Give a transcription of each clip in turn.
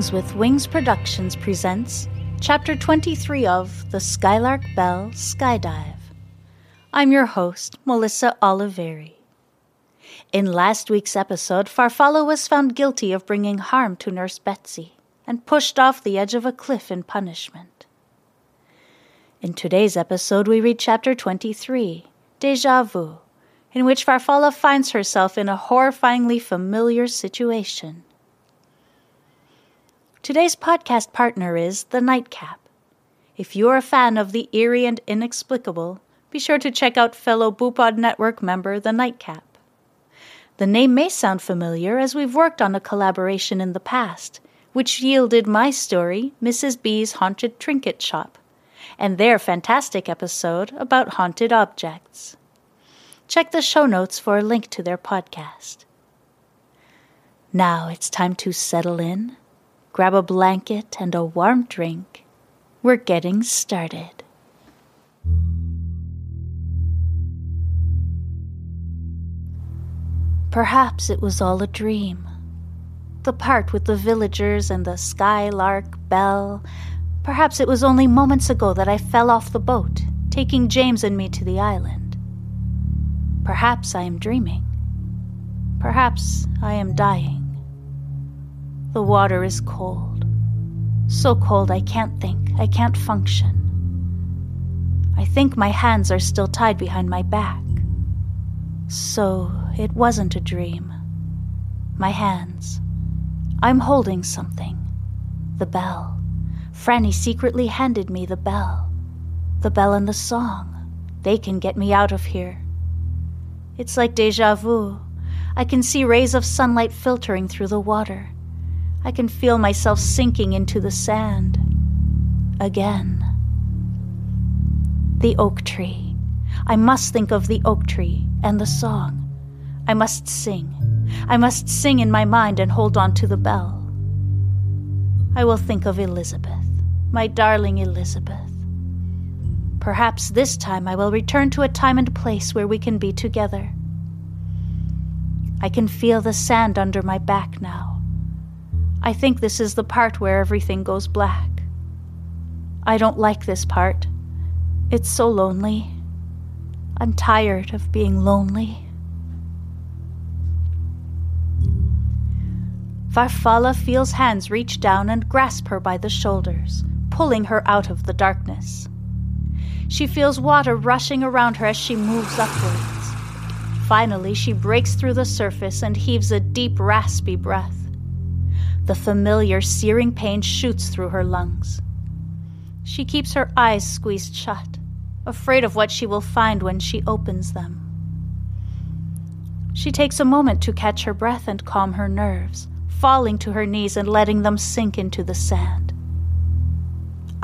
Things with Wings Productions presents Chapter 23 of The Skylark Bell Skyedive. I'm your host, Melissa Oliveri. In last week's episode, Farfalla was found guilty of bringing harm to Nurse Betsey and pushed off the edge of a cliff in punishment. In today's episode, we read Chapter 23, Deja Vu, in which Farfalla finds herself in a horrifyingly familiar situation. Today's podcast partner is The Nightcap. If you're a fan of the eerie and inexplicable, be sure to check out fellow Boopod Network member The Nightcap. The name may sound familiar as we've worked on a collaboration in the past, which yielded my story, Mrs. B's Haunted Trinket Shop, and their fantastic episode about haunted objects. Check the show notes for a link to their podcast. Now it's time to settle in grab a blanket and a warm drink. We're getting started. Perhaps it was all a dream. The part with the villagers and the skylark bell. Perhaps it was only moments ago that I fell off the boat, taking James and me to the island. Perhaps I am dreaming. Perhaps I am dying. The water is cold. So cold I can't think, I can't function. I think my hands are still tied behind my back. So it wasn't a dream. My hands. I'm holding something. The bell. Franny secretly handed me the bell. The bell and the song. They can get me out of here. It's like deja vu. I can see rays of sunlight filtering through the water. I can feel myself sinking into the sand. Again. The oak tree. I must think of the oak tree and the song. I must sing. I must sing in my mind and hold on to the bell. I will think of Elizabeth, my darling Elizabeth. Perhaps this time I will return to a time and place where we can be together. I can feel the sand under my back now. I think this is the part where everything goes black. I don't like this part. It's so lonely. I'm tired of being lonely. Farfalla feels hands reach down and grasp her by the shoulders, pulling her out of the darkness. She feels water rushing around her as she moves upwards. Finally, she breaks through the surface and heaves a deep, raspy breath. The familiar searing pain shoots through her lungs. She keeps her eyes squeezed shut, afraid of what she will find when she opens them. She takes a moment to catch her breath and calm her nerves, falling to her knees and letting them sink into the sand.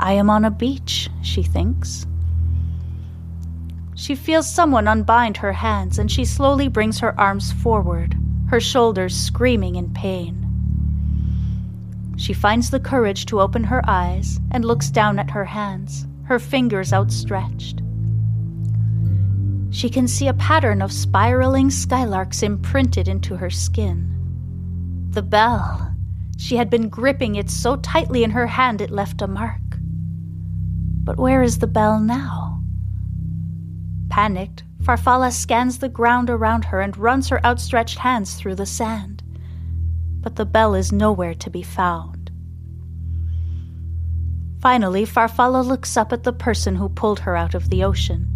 I am on a beach, she thinks. She feels someone unbind her hands and she slowly brings her arms forward, her shoulders screaming in pain. She finds the courage to open her eyes and looks down at her hands, her fingers outstretched. She can see a pattern of spiraling skylarks imprinted into her skin. The bell. She had been gripping it so tightly in her hand it left a mark. But where is the bell now? Panicked, Farfalla scans the ground around her and runs her outstretched hands through the sand. But the bell is nowhere to be found. Finally, Farfalla looks up at the person who pulled her out of the ocean,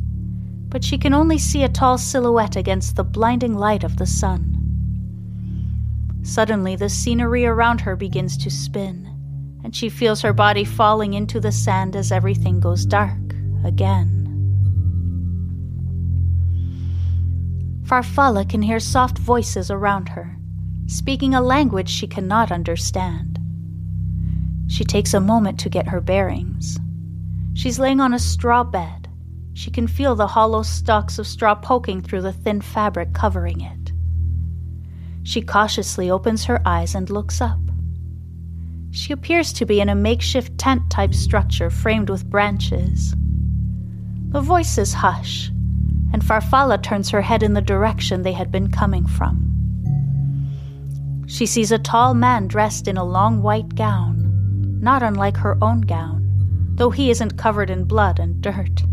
but she can only see a tall silhouette against the blinding light of the sun. Suddenly, the scenery around her begins to spin, and she feels her body falling into the sand as everything goes dark again. Farfalla can hear soft voices around her, speaking a language she cannot understand. She takes a moment to get her bearings. She's laying on a straw bed. She can feel the hollow stalks of straw poking through the thin fabric covering it. She cautiously opens her eyes and looks up. She appears to be in a makeshift tent type structure framed with branches. The voices hush, and Farfalla turns her head in the direction they had been coming from. She sees a tall man dressed in a long white gown, not unlike her own gown, though he isn't covered in blood and dirt.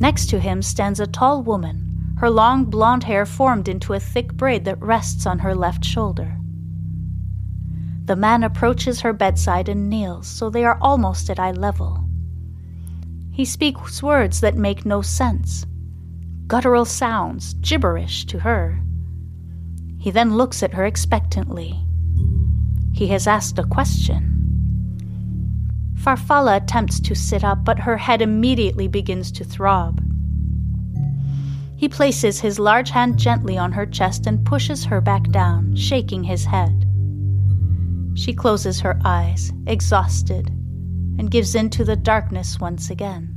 Next to him stands a tall woman, her long blonde hair formed into a thick braid that rests on her left shoulder. The man approaches her bedside and kneels, so they are almost at eye level. He speaks words that make no sense, guttural sounds, gibberish to her. He then looks at her expectantly. He has asked a question. Farfalla attempts to sit up, but her head immediately begins to throb. He places his large hand gently on her chest and pushes her back down, shaking his head. She closes her eyes, exhausted, and gives in to the darkness once again.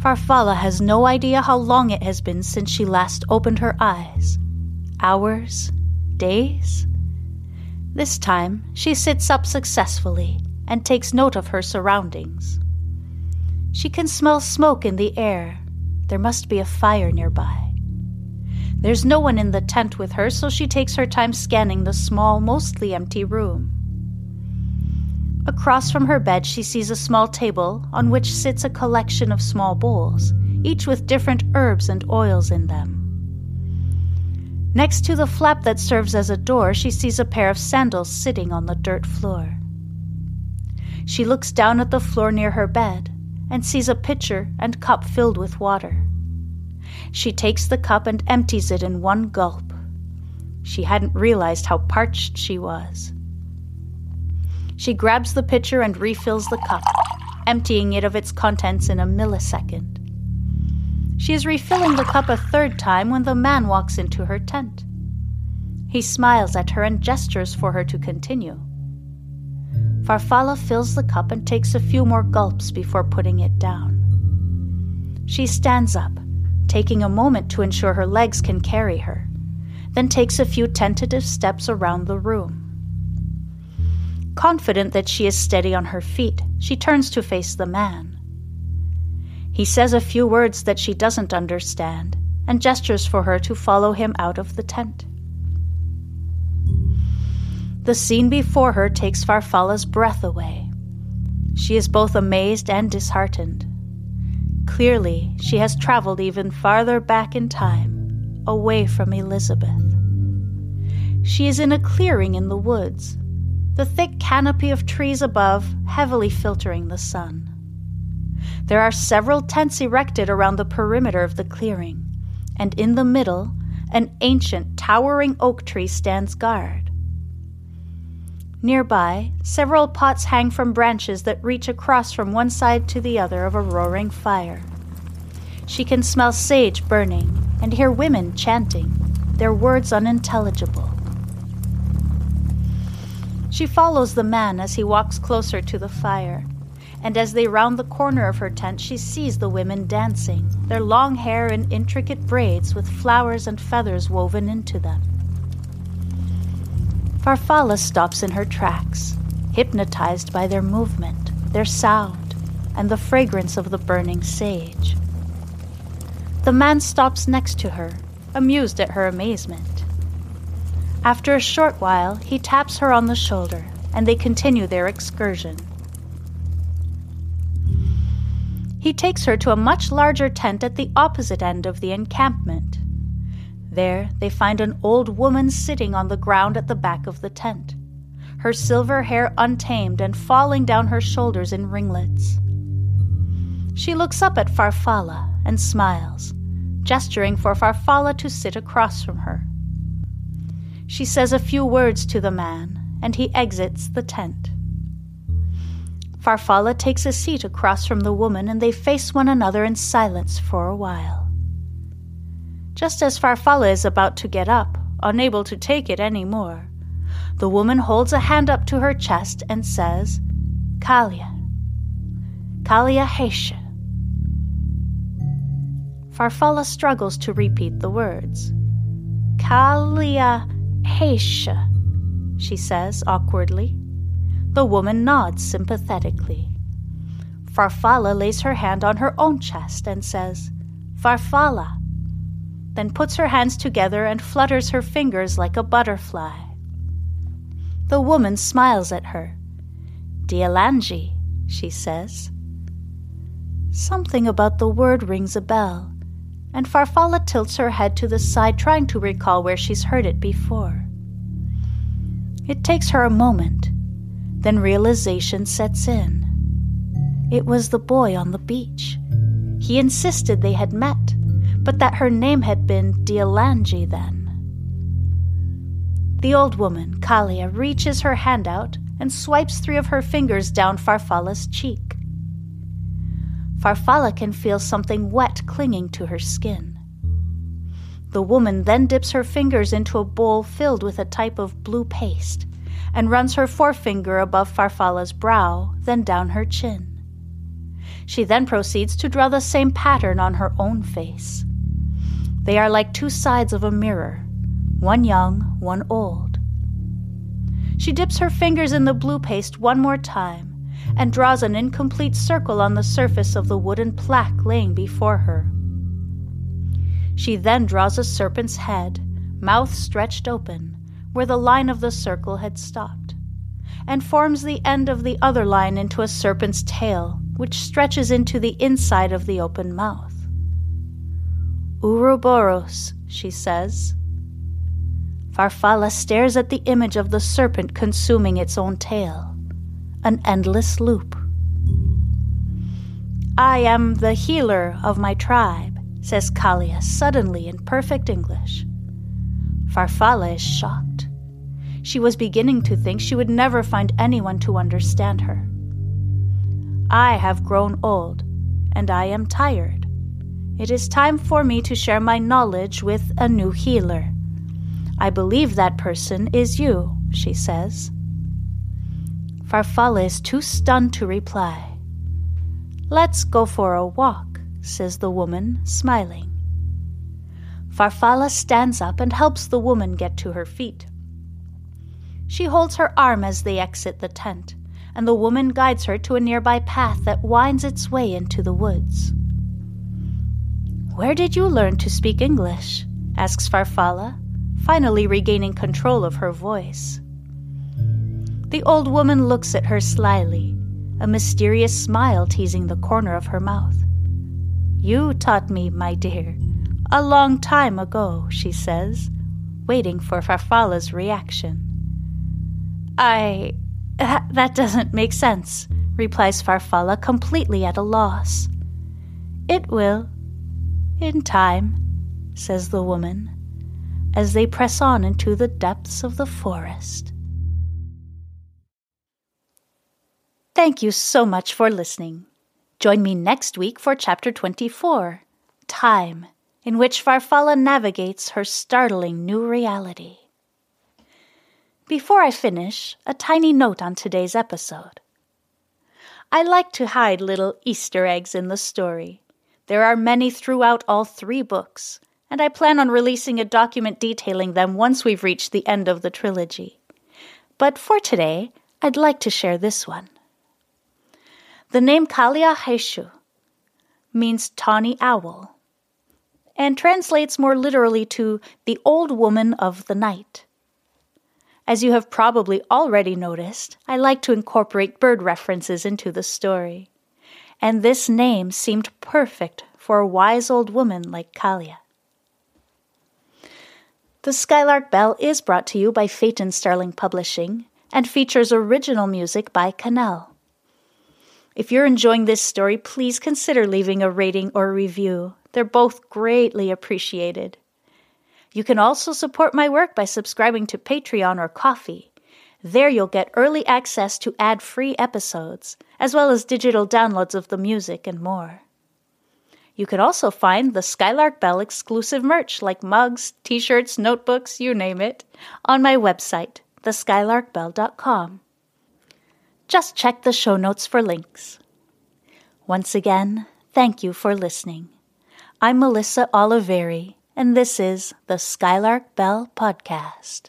Farfalla has no idea how long it has been since she last opened her eyes. Hours? Days? This time, she sits up successfully and takes note of her surroundings. She can smell smoke in the air. There must be a fire nearby. There's no one in the tent with her, so she takes her time scanning the small, mostly empty room. Across from her bed, she sees a small table on which sits a collection of small bowls, each with different herbs and oils in them. Next to the flap that serves as a door, she sees a pair of sandals sitting on the dirt floor. She looks down at the floor near her bed and sees a pitcher and cup filled with water. She takes the cup and empties it in one gulp. She hadn't realized how parched she was. She grabs the pitcher and refills the cup, emptying it of its contents in a millisecond. She is refilling the cup a third time when the man walks into her tent. He smiles at her and gestures for her to continue. Farfalla fills the cup and takes a few more gulps before putting it down. She stands up, taking a moment to ensure her legs can carry her, then takes a few tentative steps around the room. Confident that she is steady on her feet, she turns to face the man. He says a few words that she doesn't understand and gestures for her to follow him out of the tent. The scene before her takes Farfalla's breath away. She is both amazed and disheartened. Clearly, she has traveled even farther back in time, away from Elizabeth. She is in a clearing in the woods, the thick canopy of trees above heavily filtering the sun. There are several tents erected around the perimeter of the clearing, and in the middle, an ancient, towering oak tree stands guard. Nearby, several pots hang from branches that reach across from one side to the other of a roaring fire. She can smell sage burning and hear women chanting, their words unintelligible. She follows the man as he walks closer to the fire, and as they round the corner of her tent, she sees the women dancing, their long hair in intricate braids with flowers and feathers woven into them. Farfalla stops in her tracks, hypnotized by their movement, their sound, and the fragrance of the burning sage. The man stops next to her, amused at her amazement. After a short while, he taps her on the shoulder, and they continue their excursion. He takes her to a much larger tent at the opposite end of the encampment. There, they find an old woman sitting on the ground at the back of the tent, her silver hair untamed and falling down her shoulders in ringlets. She looks up at Farfalla and smiles, gesturing for Farfalla to sit across from her. She says a few words to the man, and he exits the tent. Farfalla takes a seat across from the woman, and they face one another in silence for a while. Just as Farfalla is about to get up, unable to take it any more, the woman holds a hand up to her chest and says, Kalia. Kalia Hesha. Farfalla struggles to repeat the words. Kalia Hesha, she says awkwardly. The woman nods sympathetically. Farfalla lays her hand on her own chest and says, Farfalla, then puts her hands together and flutters her fingers like a butterfly. The woman smiles at her. Dialangi, she says. Something about the word rings a bell, and Farfalla tilts her head to the side, trying to recall where she's heard it before. It takes her a moment. Then realization sets in. It was the boy on the beach. He insisted they had met, but that her name had been Dialangi then. The old woman, Kalia, reaches her hand out and swipes three of her fingers down Farfalla's cheek. Farfalla can feel something wet clinging to her skin. The woman then dips her fingers into a bowl filled with a type of blue paste and runs her forefinger above Farfalla's brow, then down her chin. She then proceeds to draw the same pattern on her own face. They are like two sides of a mirror, one young, one old. She dips her fingers in the blue paste one more time and draws an incomplete circle on the surface of the wooden plaque laying before her. She then draws a serpent's head, mouth stretched open, where the line of the circle had stopped, and forms the end of the other line into a serpent's tail, which stretches into the inside of the open mouth. Uroboros, she says. Farfalla stares at the image of the serpent consuming its own tail, an endless loop. I am the healer of my tribe, says Kalia suddenly in perfect English. Farfalla is shocked. She was beginning to think she would never find anyone to understand her. I have grown old, and I am tired. It is time for me to share my knowledge with a new healer. I believe that person is you, she says. Farfalla is too stunned to reply. Let's go for a walk, says the woman, smiling. Farfalla stands up and helps the woman get to her feet. She holds her arm as they exit the tent, and the woman guides her to a nearby path that winds its way into the woods. Where did you learn to speak English? asks Farfalla, finally regaining control of her voice. The old woman looks at her slyly, a mysterious smile teasing the corner of her mouth. You taught me, my dear, a long time ago, she says, waiting for Farfalla's reaction. I. that doesn't make sense, replies Farfalla, completely at a loss. It will. In time, says the woman, as they press on into the depths of the forest. Thank you so much for listening. Join me next week for Chapter 24 Time in which Farfalla navigates her startling new reality. Before I finish, a tiny note on today's episode. I like to hide little Easter eggs in the story. There are many throughout all three books, and I plan on releasing a document detailing them once we've reached the end of the trilogy. But for today, I'd like to share this one. The name Kalia Heshu means tawny owl and translates more literally to the old woman of the night. As you have probably already noticed, I like to incorporate bird references into the story, and this name seemed perfect for a wise old woman like Kalia. The Skylark Bell is brought to you by Phaeton Starling Publishing and features original music by Cannelle. If you're enjoying this story, please consider leaving a rating or review. They're both greatly appreciated. You can also support my work by subscribing to Patreon or Ko-fi. There you'll get early access to ad free episodes, as well as digital downloads of the music and more. You can also find the Skylark Bell exclusive merch like mugs, t shirts, notebooks, you name it, on my website, theskylarkbell.com. Just check the show notes for links. Once again, thank you for listening. I'm Melissa Oliveri, and this is the Skylark Bell Podcast.